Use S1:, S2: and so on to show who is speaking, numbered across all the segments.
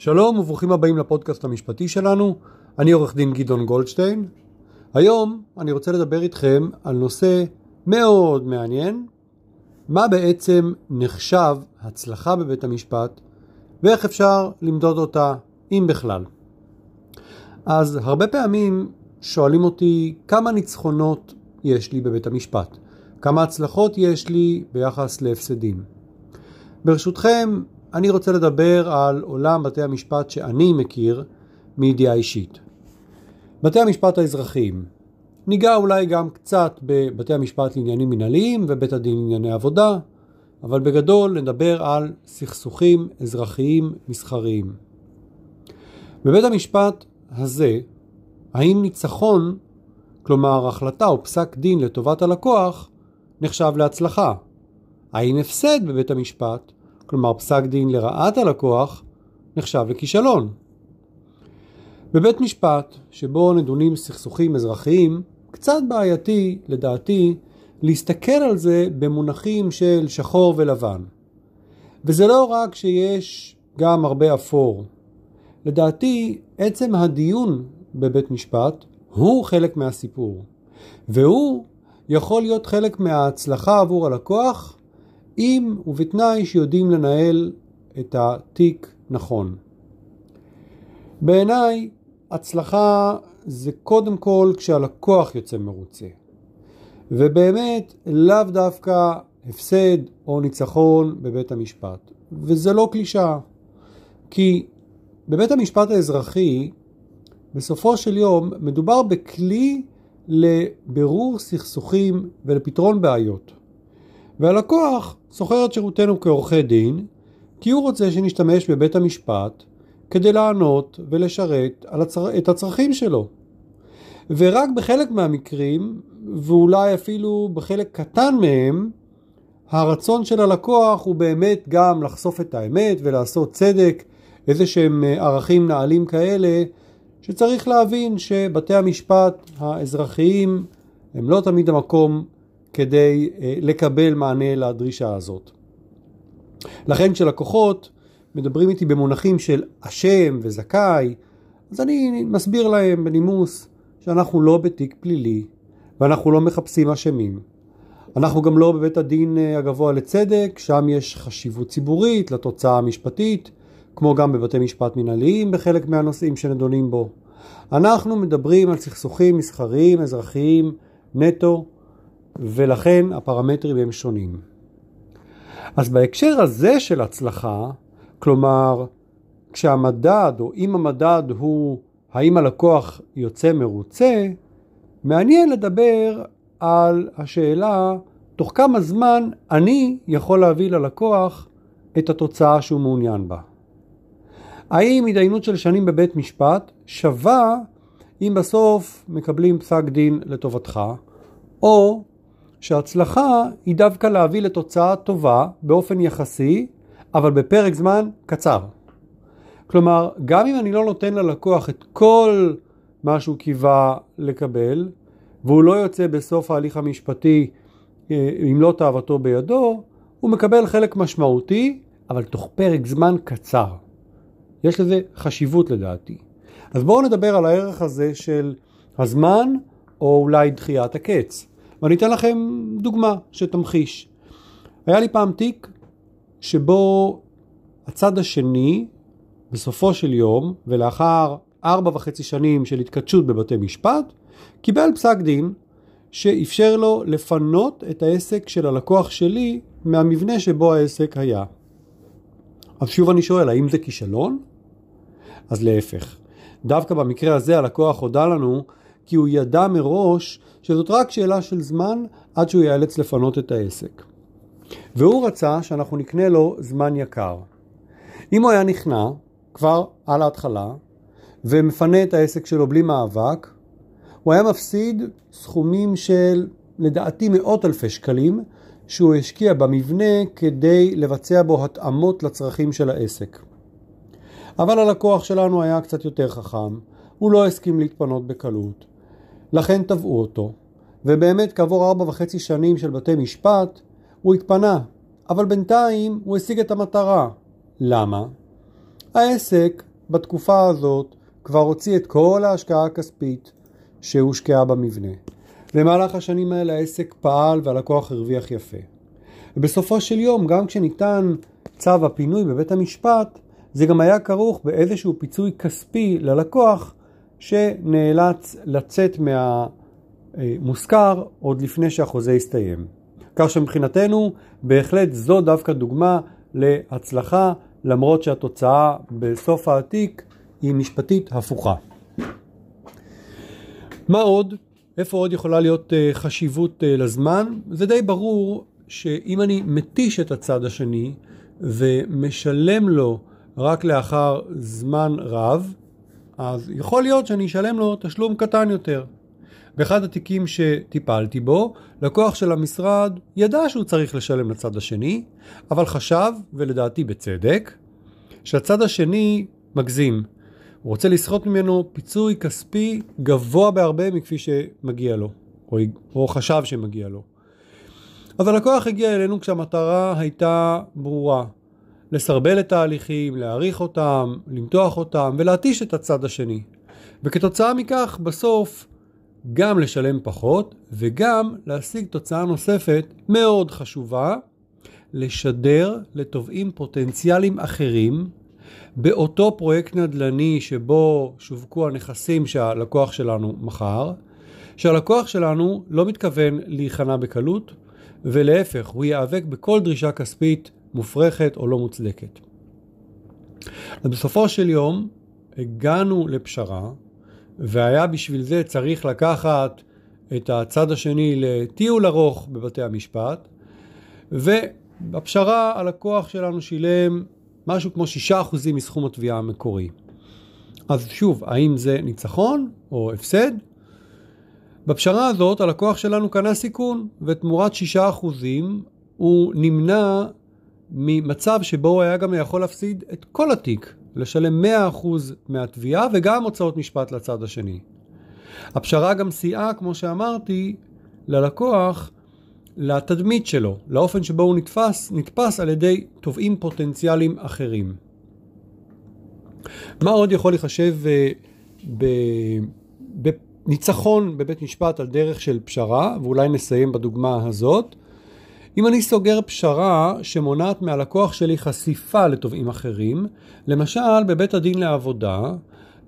S1: שלום וברוכים הבאים לפודקאסט המשפטי שלנו, אני עורך דין גדעון גולדשטיין. היום אני רוצה לדבר איתכם על נושא מאוד מעניין, מה בעצם נחשב הצלחה בבית המשפט ואיך אפשר למדוד אותה, אם בכלל. אז הרבה פעמים שואלים אותי כמה ניצחונות יש לי בבית המשפט, כמה הצלחות יש לי ביחס להפסדים. ברשותכם, אני רוצה לדבר על עולם בתי המשפט שאני מכיר מידיעה אישית. בתי המשפט האזרחיים. ניגע אולי גם קצת בבתי המשפט לעניינים מנהליים ובית הדין לענייני עבודה, אבל בגדול נדבר על סכסוכים אזרחיים מסחריים. בבית המשפט הזה, האם ניצחון, כלומר החלטה או פסק דין לטובת הלקוח, נחשב להצלחה? האם הפסד בבית המשפט כלומר פסק דין לרעת הלקוח, נחשב לכישלון. בבית משפט, שבו נדונים סכסוכים אזרחיים, קצת בעייתי, לדעתי, להסתכל על זה במונחים של שחור ולבן. וזה לא רק שיש גם הרבה אפור. לדעתי, עצם הדיון בבית משפט הוא חלק מהסיפור. והוא יכול להיות חלק מההצלחה עבור הלקוח אם ובתנאי שיודעים לנהל את התיק נכון. בעיניי הצלחה זה קודם כל כשהלקוח יוצא מרוצה. ובאמת לאו דווקא הפסד או ניצחון בבית המשפט. וזה לא קלישאה. כי בבית המשפט האזרחי בסופו של יום מדובר בכלי לבירור סכסוכים ולפתרון בעיות. והלקוח שוכר את שירותינו כעורכי דין, כי הוא רוצה שנשתמש בבית המשפט כדי לענות ולשרת הצר... את הצרכים שלו. ורק בחלק מהמקרים, ואולי אפילו בחלק קטן מהם, הרצון של הלקוח הוא באמת גם לחשוף את האמת ולעשות צדק, איזה שהם אה, ערכים נעלים כאלה, שצריך להבין שבתי המשפט האזרחיים הם לא תמיד המקום כדי אה, לקבל מענה לדרישה הזאת. לכן כשלקוחות מדברים איתי במונחים של אשם וזכאי, אז אני מסביר להם בנימוס שאנחנו לא בתיק פלילי ואנחנו לא מחפשים אשמים. אנחנו גם לא בבית הדין אה, הגבוה לצדק, שם יש חשיבות ציבורית לתוצאה המשפטית, כמו גם בבתי משפט מנהליים בחלק מהנושאים שנדונים בו. אנחנו מדברים על סכסוכים מסחריים, אזרחיים, נטו, ולכן הפרמטרים הם שונים. אז בהקשר הזה של הצלחה, כלומר, כשהמדד או אם המדד הוא האם הלקוח יוצא מרוצה, מעניין לדבר על השאלה תוך כמה זמן אני יכול להביא ללקוח את התוצאה שהוא מעוניין בה. האם התדיינות של שנים בבית משפט שווה אם בסוף מקבלים פסק דין לטובתך, או שההצלחה היא דווקא להביא לתוצאה טובה באופן יחסי, אבל בפרק זמן קצר. כלומר, גם אם אני לא נותן ללקוח את כל מה שהוא קיווה לקבל, והוא לא יוצא בסוף ההליך המשפטי אה, לא תאוותו בידו, הוא מקבל חלק משמעותי, אבל תוך פרק זמן קצר. יש לזה חשיבות לדעתי. אז בואו נדבר על הערך הזה של הזמן, או אולי דחיית הקץ. ואני אתן לכם דוגמה שתמחיש. היה לי פעם תיק שבו הצד השני, בסופו של יום, ולאחר ארבע וחצי שנים של התכתשות בבתי משפט, קיבל פסק דין שאפשר לו לפנות את העסק של הלקוח שלי מהמבנה שבו העסק היה. אז שוב אני שואל, האם זה כישלון? אז להפך. דווקא במקרה הזה הלקוח הודה לנו כי הוא ידע מראש שזאת רק שאלה של זמן עד שהוא ייאלץ לפנות את העסק. והוא רצה שאנחנו נקנה לו זמן יקר. אם הוא היה נכנע כבר על ההתחלה ומפנה את העסק שלו בלי מאבק, הוא היה מפסיד סכומים של לדעתי מאות אלפי שקלים שהוא השקיע במבנה כדי לבצע בו התאמות לצרכים של העסק. אבל הלקוח שלנו היה קצת יותר חכם, הוא לא הסכים להתפנות בקלות, לכן תבעו אותו, ובאמת כעבור ארבע וחצי שנים של בתי משפט הוא התפנה, אבל בינתיים הוא השיג את המטרה. למה? העסק בתקופה הזאת כבר הוציא את כל ההשקעה הכספית שהושקעה במבנה. במהלך השנים האלה העסק פעל והלקוח הרוויח יפה. ובסופו של יום, גם כשניתן צו הפינוי בבית המשפט, זה גם היה כרוך באיזשהו פיצוי כספי ללקוח שנאלץ לצאת מהמושכר עוד לפני שהחוזה הסתיים. כך שמבחינתנו בהחלט זו דווקא דוגמה להצלחה למרות שהתוצאה בסוף העתיק היא משפטית הפוכה. מה עוד? איפה עוד יכולה להיות אה, חשיבות אה, לזמן? זה די ברור שאם אני מתיש את הצד השני ומשלם לו רק לאחר זמן רב, אז יכול להיות שאני אשלם לו תשלום קטן יותר. באחד התיקים שטיפלתי בו, לקוח של המשרד ידע שהוא צריך לשלם לצד השני, אבל חשב, ולדעתי בצדק, שהצד השני מגזים. הוא רוצה לסחוט ממנו פיצוי כספי גבוה בהרבה מכפי שמגיע לו, או, או חשב שמגיע לו. אז הלקוח הגיע אלינו כשהמטרה הייתה ברורה. לסרבל את ההליכים, להעריך אותם, למתוח אותם ולהתיש את הצד השני. וכתוצאה מכך בסוף גם לשלם פחות וגם להשיג תוצאה נוספת מאוד חשובה, לשדר לתובעים פוטנציאליים אחרים באותו פרויקט נדל"ני שבו שווקו הנכסים שהלקוח שלנו מכר, שהלקוח שלנו לא מתכוון להיכנע בקלות, ולהפך, הוא ייאבק בכל דרישה כספית מופרכת או לא מוצדקת. בסופו של יום הגענו לפשרה, והיה בשביל זה צריך לקחת את הצד השני לטיול ארוך בבתי המשפט, ובפשרה הלקוח שלנו שילם משהו כמו 6% מסכום התביעה המקורי. אז שוב, האם זה ניצחון או הפסד? בפשרה הזאת הלקוח שלנו קנה סיכון, ותמורת 6% הוא נמנע ממצב שבו הוא היה גם יכול להפסיד את כל התיק, לשלם 100% מהתביעה וגם הוצאות משפט לצד השני. הפשרה גם סייעה, כמו שאמרתי, ללקוח לתדמית שלו, לאופן שבו הוא נתפס, נתפס על ידי תובעים פוטנציאליים אחרים. מה עוד יכול לחשב בניצחון בבית משפט על דרך של פשרה, ואולי נסיים בדוגמה הזאת? אם אני סוגר פשרה שמונעת מהלקוח שלי חשיפה לתובעים אחרים, למשל בבית הדין לעבודה,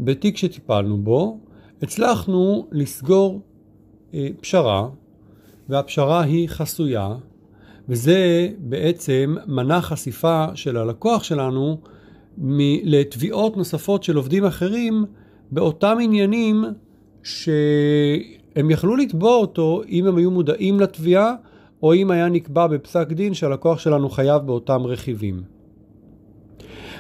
S1: בתיק שטיפלנו בו, הצלחנו לסגור אה, פשרה והפשרה היא חסויה, וזה בעצם מנע חשיפה של הלקוח שלנו לתביעות נוספות של עובדים אחרים באותם עניינים שהם יכלו לתבוע אותו אם הם היו מודעים לתביעה או אם היה נקבע בפסק דין שהלקוח שלנו חייב באותם רכיבים.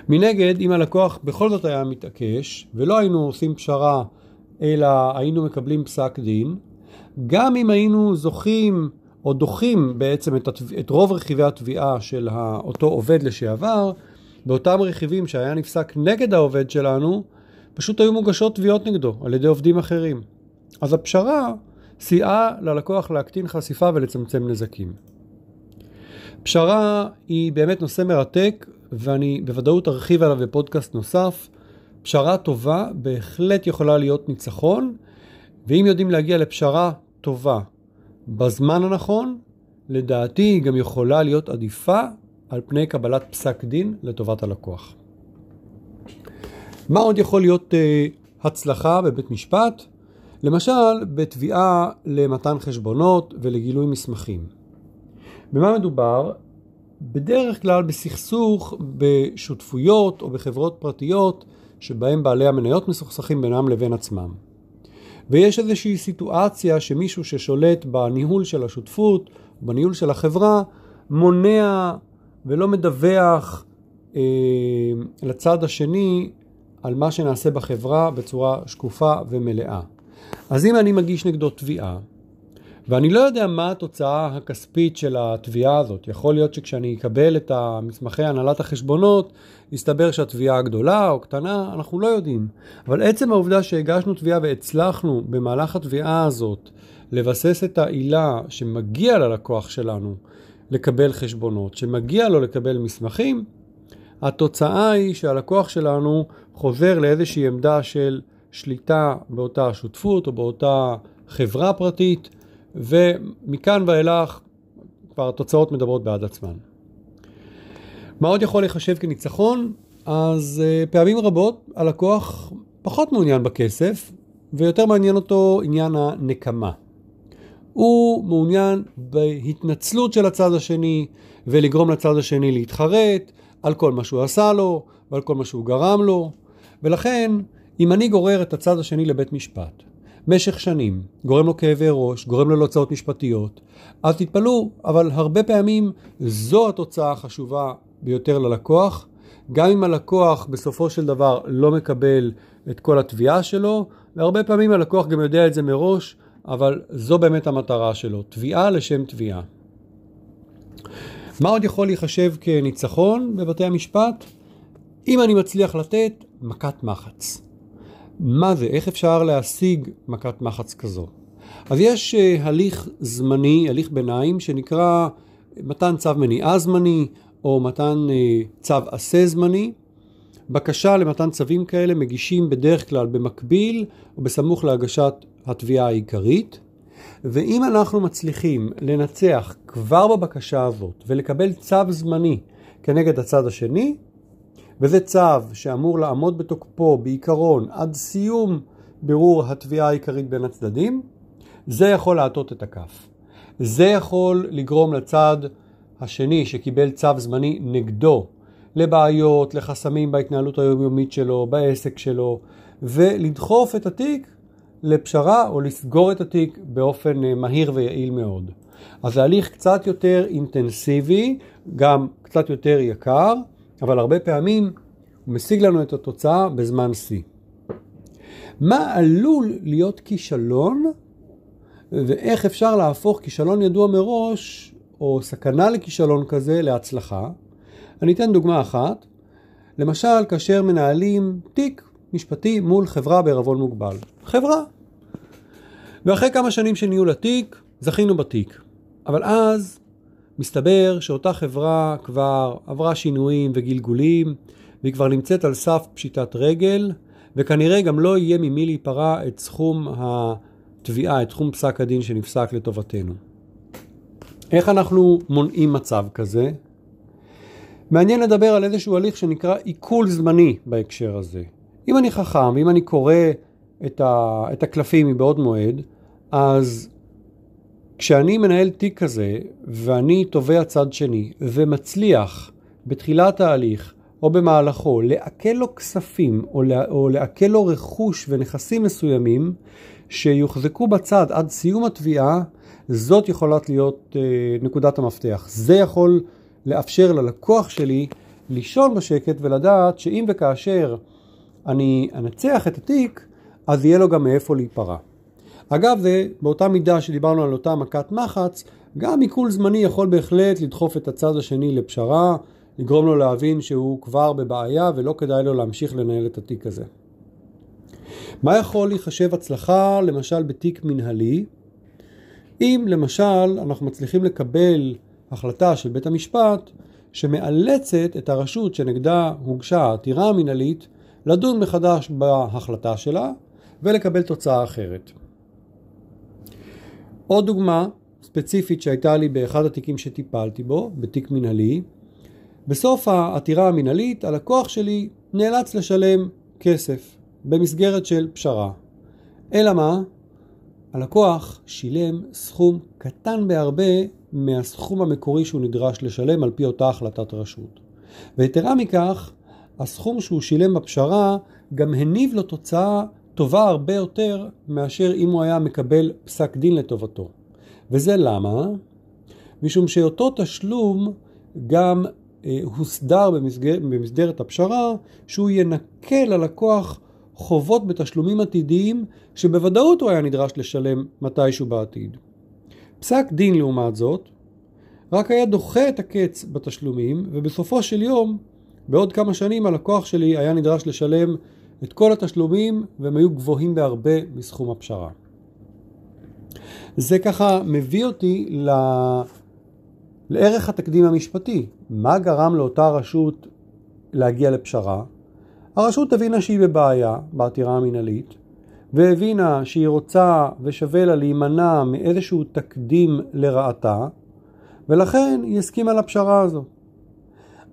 S1: מנגד, אם הלקוח בכל זאת היה מתעקש ולא היינו עושים פשרה אלא היינו מקבלים פסק דין, גם אם היינו זוכים או דוחים בעצם את, התב... את רוב רכיבי התביעה של אותו עובד לשעבר, באותם רכיבים שהיה נפסק נגד העובד שלנו, פשוט היו מוגשות תביעות נגדו על ידי עובדים אחרים. אז הפשרה סייעה ללקוח להקטין חשיפה ולצמצם נזקים. פשרה היא באמת נושא מרתק, ואני בוודאות ארחיב עליו בפודקאסט נוסף. פשרה טובה בהחלט יכולה להיות ניצחון, ואם יודעים להגיע לפשרה טובה בזמן הנכון, לדעתי היא גם יכולה להיות עדיפה על פני קבלת פסק דין לטובת הלקוח. מה עוד יכול להיות uh, הצלחה בבית משפט? למשל, בתביעה למתן חשבונות ולגילוי מסמכים. במה מדובר? בדרך כלל בסכסוך בשותפויות או בחברות פרטיות שבהם בעלי המניות מסוכסכים בינם לבין עצמם. ויש איזושהי סיטואציה שמישהו ששולט בניהול של השותפות, בניהול של החברה, מונע ולא מדווח אה, לצד השני על מה שנעשה בחברה בצורה שקופה ומלאה. אז אם אני מגיש נגדו תביעה, ואני לא יודע מה התוצאה הכספית של התביעה הזאת. יכול להיות שכשאני אקבל את המסמכי הנהלת החשבונות, יסתבר שהתביעה גדולה או קטנה, אנחנו לא יודעים. אבל עצם העובדה שהגשנו תביעה והצלחנו במהלך התביעה הזאת לבסס את העילה שמגיע ללקוח שלנו לקבל חשבונות, שמגיע לו לקבל מסמכים, התוצאה היא שהלקוח שלנו חוזר לאיזושהי עמדה של שליטה באותה שותפות או באותה חברה פרטית, ומכאן ואילך כבר התוצאות מדברות בעד עצמן. מה עוד יכול להיחשב כניצחון? אז uh, פעמים רבות הלקוח פחות מעוניין בכסף, ויותר מעניין אותו עניין הנקמה. הוא מעוניין בהתנצלות של הצד השני ולגרום לצד השני להתחרט על כל מה שהוא עשה לו ועל כל מה שהוא גרם לו, ולכן אם אני גורר את הצד השני לבית משפט משך שנים, גורם לו כאבי ראש, גורם לו להוצאות משפטיות, אז תתפלאו, אבל הרבה פעמים זו התוצאה החשובה ביותר ללקוח, גם אם הלקוח בסופו של דבר לא מקבל את כל התביעה שלו, והרבה פעמים הלקוח גם יודע את זה מראש, אבל זו באמת המטרה שלו, תביעה לשם תביעה. מה עוד יכול להיחשב כניצחון בבתי המשפט? אם אני מצליח לתת מכת מחץ. מה זה? איך אפשר להשיג מכת מחץ כזו? אז יש uh, הליך זמני, הליך ביניים, שנקרא מתן צו מניעה זמני, או מתן uh, צו עשה זמני. בקשה למתן צווים כאלה מגישים בדרך כלל במקביל או בסמוך להגשת התביעה העיקרית. ואם אנחנו מצליחים לנצח כבר בבקשה הזאת ולקבל צו זמני כנגד הצד השני, וזה צו שאמור לעמוד בתוקפו בעיקרון עד סיום בירור התביעה העיקרית בין הצדדים, זה יכול להטות את הכף. זה יכול לגרום לצד השני שקיבל צו זמני נגדו לבעיות, לחסמים בהתנהלות היומיומית שלו, בעסק שלו, ולדחוף את התיק לפשרה או לסגור את התיק באופן אה, מהיר ויעיל מאוד. אז זה הליך קצת יותר אינטנסיבי, גם קצת יותר יקר, אבל הרבה פעמים הוא משיג לנו את התוצאה בזמן שיא. מה עלול להיות כישלון ואיך אפשר להפוך כישלון ידוע מראש או סכנה לכישלון כזה להצלחה? אני אתן דוגמה אחת. למשל, כאשר מנהלים תיק משפטי מול חברה בערבון מוגבל. חברה. ואחרי כמה שנים של ניהול התיק, זכינו בתיק. אבל אז מסתבר שאותה חברה כבר עברה שינויים וגלגולים, והיא כבר נמצאת על סף פשיטת רגל, וכנראה גם לא יהיה ממי להיפרע את סכום התביעה, את סכום פסק הדין שנפסק לטובתנו. איך אנחנו מונעים מצב כזה? מעניין לדבר על איזשהו הליך שנקרא עיכול זמני בהקשר הזה. אם אני חכם ואם אני קורא את, ה, את הקלפים מבעוד מועד, אז כשאני מנהל תיק כזה ואני תובע צד שני ומצליח בתחילת ההליך או במהלכו לעכל לו כספים או, לה, או לעכל לו רכוש ונכסים מסוימים שיוחזקו בצד עד סיום התביעה, זאת יכולה להיות אה, נקודת המפתח. זה יכול לאפשר ללקוח שלי לישון בשקט ולדעת שאם וכאשר אני אנצח את התיק, אז יהיה לו גם מאיפה להיפרע. אגב, זה באותה מידה שדיברנו על אותה מכת מחץ, גם עיכול זמני יכול בהחלט לדחוף את הצד השני לפשרה, לגרום לו להבין שהוא כבר בבעיה ולא כדאי לו להמשיך לנהל את התיק הזה. מה יכול להיחשב הצלחה למשל בתיק מנהלי? אם למשל אנחנו מצליחים לקבל החלטה של בית המשפט שמאלצת את הרשות שנגדה הוגשה העתירה המנהלית לדון מחדש בהחלטה שלה ולקבל תוצאה אחרת. עוד דוגמה ספציפית שהייתה לי באחד התיקים שטיפלתי בו, בתיק מנהלי, בסוף העתירה המנהלית הלקוח שלי נאלץ לשלם כסף במסגרת של פשרה. אלא מה? הלקוח שילם סכום קטן בהרבה מהסכום המקורי שהוא נדרש לשלם על פי אותה החלטת רשות. ויתרה מכך, הסכום שהוא שילם בפשרה גם הניב לו תוצאה טובה הרבה יותר מאשר אם הוא היה מקבל פסק דין לטובתו. וזה למה? משום שאותו תשלום גם אה, הוסדר במסגר, במסגרת הפשרה שהוא ינקה ללקוח חובות בתשלומים עתידיים שבוודאות הוא היה נדרש לשלם מתישהו בעתיד. פסק דין לעומת זאת רק היה דוחה את הקץ בתשלומים ובסופו של יום בעוד כמה שנים הלקוח שלי היה נדרש לשלם את כל התשלומים והם היו גבוהים בהרבה מסכום הפשרה. זה ככה מביא אותי ל... לערך התקדים המשפטי. מה גרם לאותה רשות להגיע לפשרה? הרשות הבינה שהיא בבעיה בעתירה המינהלית, והבינה שהיא רוצה ושווה לה להימנע מאיזשהו תקדים לרעתה, ולכן היא הסכימה לפשרה הזו.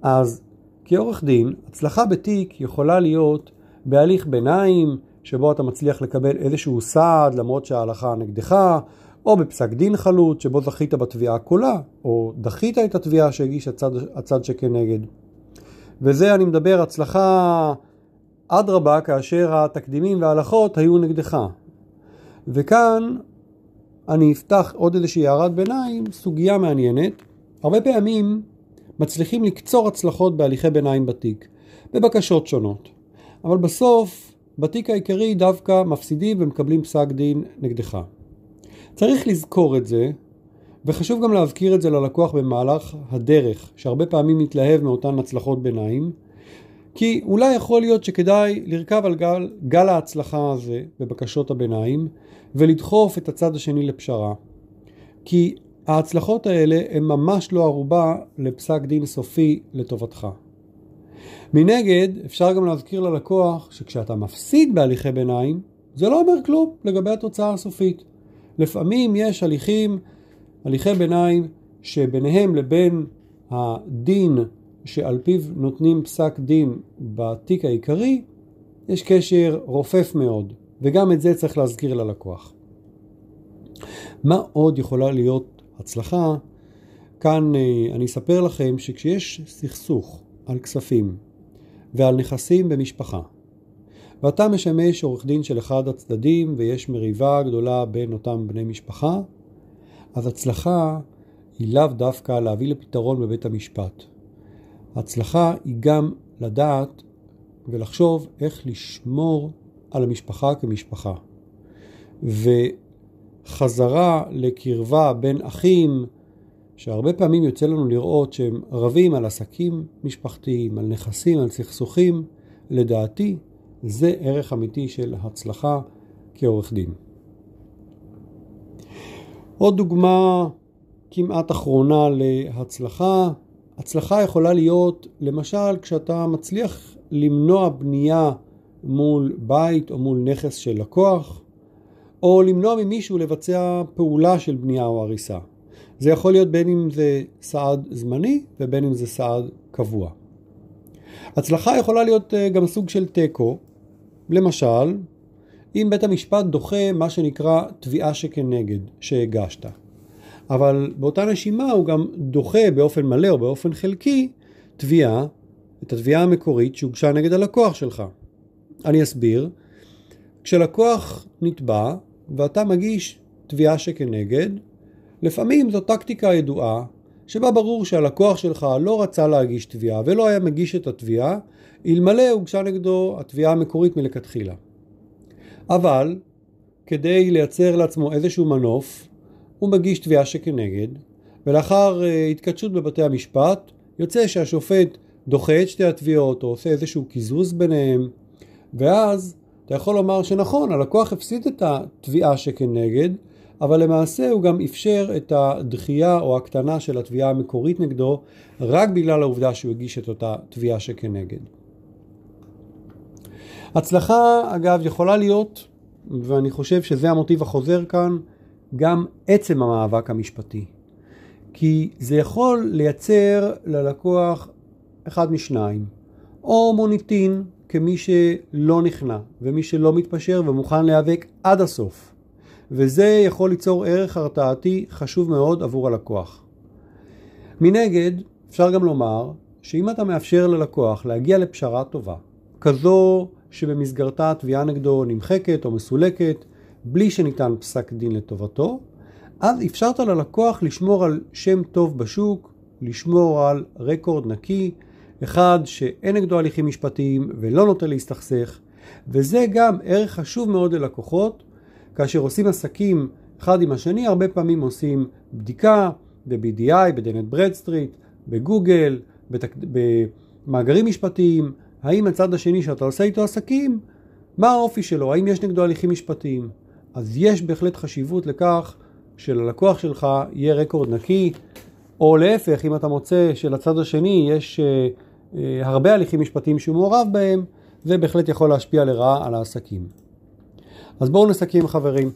S1: אז כעורך דין, הצלחה בתיק יכולה להיות בהליך ביניים, שבו אתה מצליח לקבל איזשהו סעד למרות שההלכה נגדך, או בפסק דין חלוט שבו זכית בתביעה כולה, או דחית את התביעה שהגיש הצד, הצד שכנגד. וזה אני מדבר הצלחה אדרבה כאשר התקדימים וההלכות היו נגדך. וכאן אני אפתח עוד איזושהי הערת ביניים, סוגיה מעניינת. הרבה פעמים מצליחים לקצור הצלחות בהליכי ביניים בתיק, בבקשות שונות. אבל בסוף, בתיק העיקרי דווקא מפסידים ומקבלים פסק דין נגדך. צריך לזכור את זה, וחשוב גם להזכיר את זה ללקוח במהלך הדרך, שהרבה פעמים מתלהב מאותן הצלחות ביניים, כי אולי יכול להיות שכדאי לרכב על גל, גל ההצלחה הזה בבקשות הביניים, ולדחוף את הצד השני לפשרה. כי ההצלחות האלה הן ממש לא ערובה לפסק דין סופי לטובתך. מנגד, אפשר גם להזכיר ללקוח שכשאתה מפסיד בהליכי ביניים, זה לא אומר כלום לגבי התוצאה הסופית. לפעמים יש הליכים, הליכי ביניים, שביניהם לבין הדין שעל פיו נותנים פסק דין בתיק העיקרי, יש קשר רופף מאוד, וגם את זה צריך להזכיר ללקוח. מה עוד יכולה להיות הצלחה? כאן אה, אני אספר לכם שכשיש סכסוך על כספים ועל נכסים במשפחה, ואתה משמש עורך דין של אחד הצדדים ויש מריבה גדולה בין אותם בני משפחה, אז הצלחה היא לאו דווקא להביא לפתרון בבית המשפט. הצלחה היא גם לדעת ולחשוב איך לשמור על המשפחה כמשפחה. וחזרה לקרבה בין אחים, שהרבה פעמים יוצא לנו לראות שהם רבים על עסקים משפחתיים, על נכסים, על סכסוכים, לדעתי זה ערך אמיתי של הצלחה כעורך דין. עוד דוגמה כמעט אחרונה להצלחה, הצלחה יכולה להיות למשל כשאתה מצליח למנוע בנייה מול בית או מול נכס של לקוח, או למנוע ממישהו לבצע פעולה של בנייה או הריסה. זה יכול להיות בין אם זה סעד זמני ובין אם זה סעד קבוע. הצלחה יכולה להיות אה, גם סוג של תיקו, למשל, אם בית המשפט דוחה מה שנקרא תביעה שכנגד שהגשת. אבל באותה נשימה הוא גם דוחה באופן מלא או באופן חלקי תביעה, את התביעה המקורית שהוגשה נגד הלקוח שלך. אני אסביר. כשלקוח נתבע ואתה מגיש תביעה שכנגד, לפעמים זו טקטיקה ידועה שבה ברור שהלקוח שלך לא רצה להגיש תביעה ולא היה מגיש את התביעה אלמלא הוגשה נגדו התביעה המקורית מלכתחילה. אבל כדי לייצר לעצמו איזשהו מנוף, הוא מגיש תביעה שכנגד, ולאחר uh, התכתשות בבתי המשפט, יוצא שהשופט דוחה את שתי התביעות או עושה איזשהו קיזוז ביניהם, ואז אתה יכול לומר שנכון, הלקוח הפסיד את התביעה שכנגד, אבל למעשה הוא גם אפשר את הדחייה או הקטנה של התביעה המקורית נגדו, רק בגלל העובדה שהוא הגיש את אותה תביעה שכנגד. הצלחה, אגב, יכולה להיות, ואני חושב שזה המוטיב החוזר כאן, גם עצם המאבק המשפטי. כי זה יכול לייצר ללקוח אחד משניים, או מוניטין כמי שלא נכנע, ומי שלא מתפשר ומוכן להיאבק עד הסוף. וזה יכול ליצור ערך הרתעתי חשוב מאוד עבור הלקוח. מנגד, אפשר גם לומר שאם אתה מאפשר ללקוח להגיע לפשרה טובה, כזו שבמסגרתה התביעה נגדו נמחקת או מסולקת, בלי שניתן פסק דין לטובתו, אז אפשרת ללקוח לשמור על שם טוב בשוק, לשמור על רקורד נקי, אחד שאין נגדו הליכים משפטיים ולא נוטה להסתכסך, וזה גם ערך חשוב מאוד ללקוחות, כאשר עושים עסקים אחד עם השני, הרבה פעמים עושים בדיקה ב-BDI, ב Dun & Bradstreet, בגוגל, בתק... במאגרים משפטיים, האם הצד השני שאתה עושה איתו עסקים, מה האופי שלו, האם יש נגדו הליכים משפטיים. אז יש בהחלט חשיבות לכך שללקוח שלך יהיה רקורד נקי, או להפך, אם אתה מוצא שלצד השני יש אה, אה, הרבה הליכים משפטיים שהוא מעורב בהם, ובהחלט יכול להשפיע לרעה על העסקים. אז בואו נסכם חברים.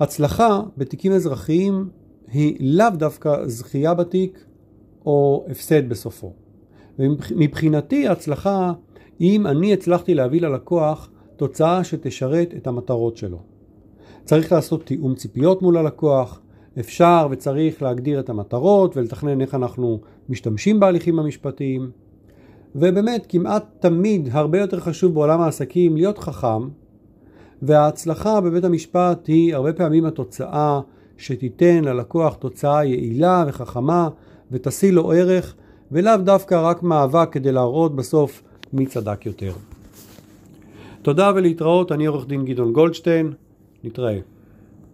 S1: הצלחה בתיקים אזרחיים היא לאו דווקא זכייה בתיק או הפסד בסופו. ומבחינתי ההצלחה היא אם אני הצלחתי להביא ללקוח תוצאה שתשרת את המטרות שלו. צריך לעשות תיאום ציפיות מול הלקוח, אפשר וצריך להגדיר את המטרות ולתכנן איך אנחנו משתמשים בהליכים המשפטיים. ובאמת כמעט תמיד הרבה יותר חשוב בעולם העסקים להיות חכם וההצלחה בבית המשפט היא הרבה פעמים התוצאה שתיתן ללקוח תוצאה יעילה וחכמה ותשיא לו ערך ולאו דווקא רק מאבק כדי להראות בסוף מי צדק יותר. תודה ולהתראות, אני עורך דין גדעון גולדשטיין, נתראה.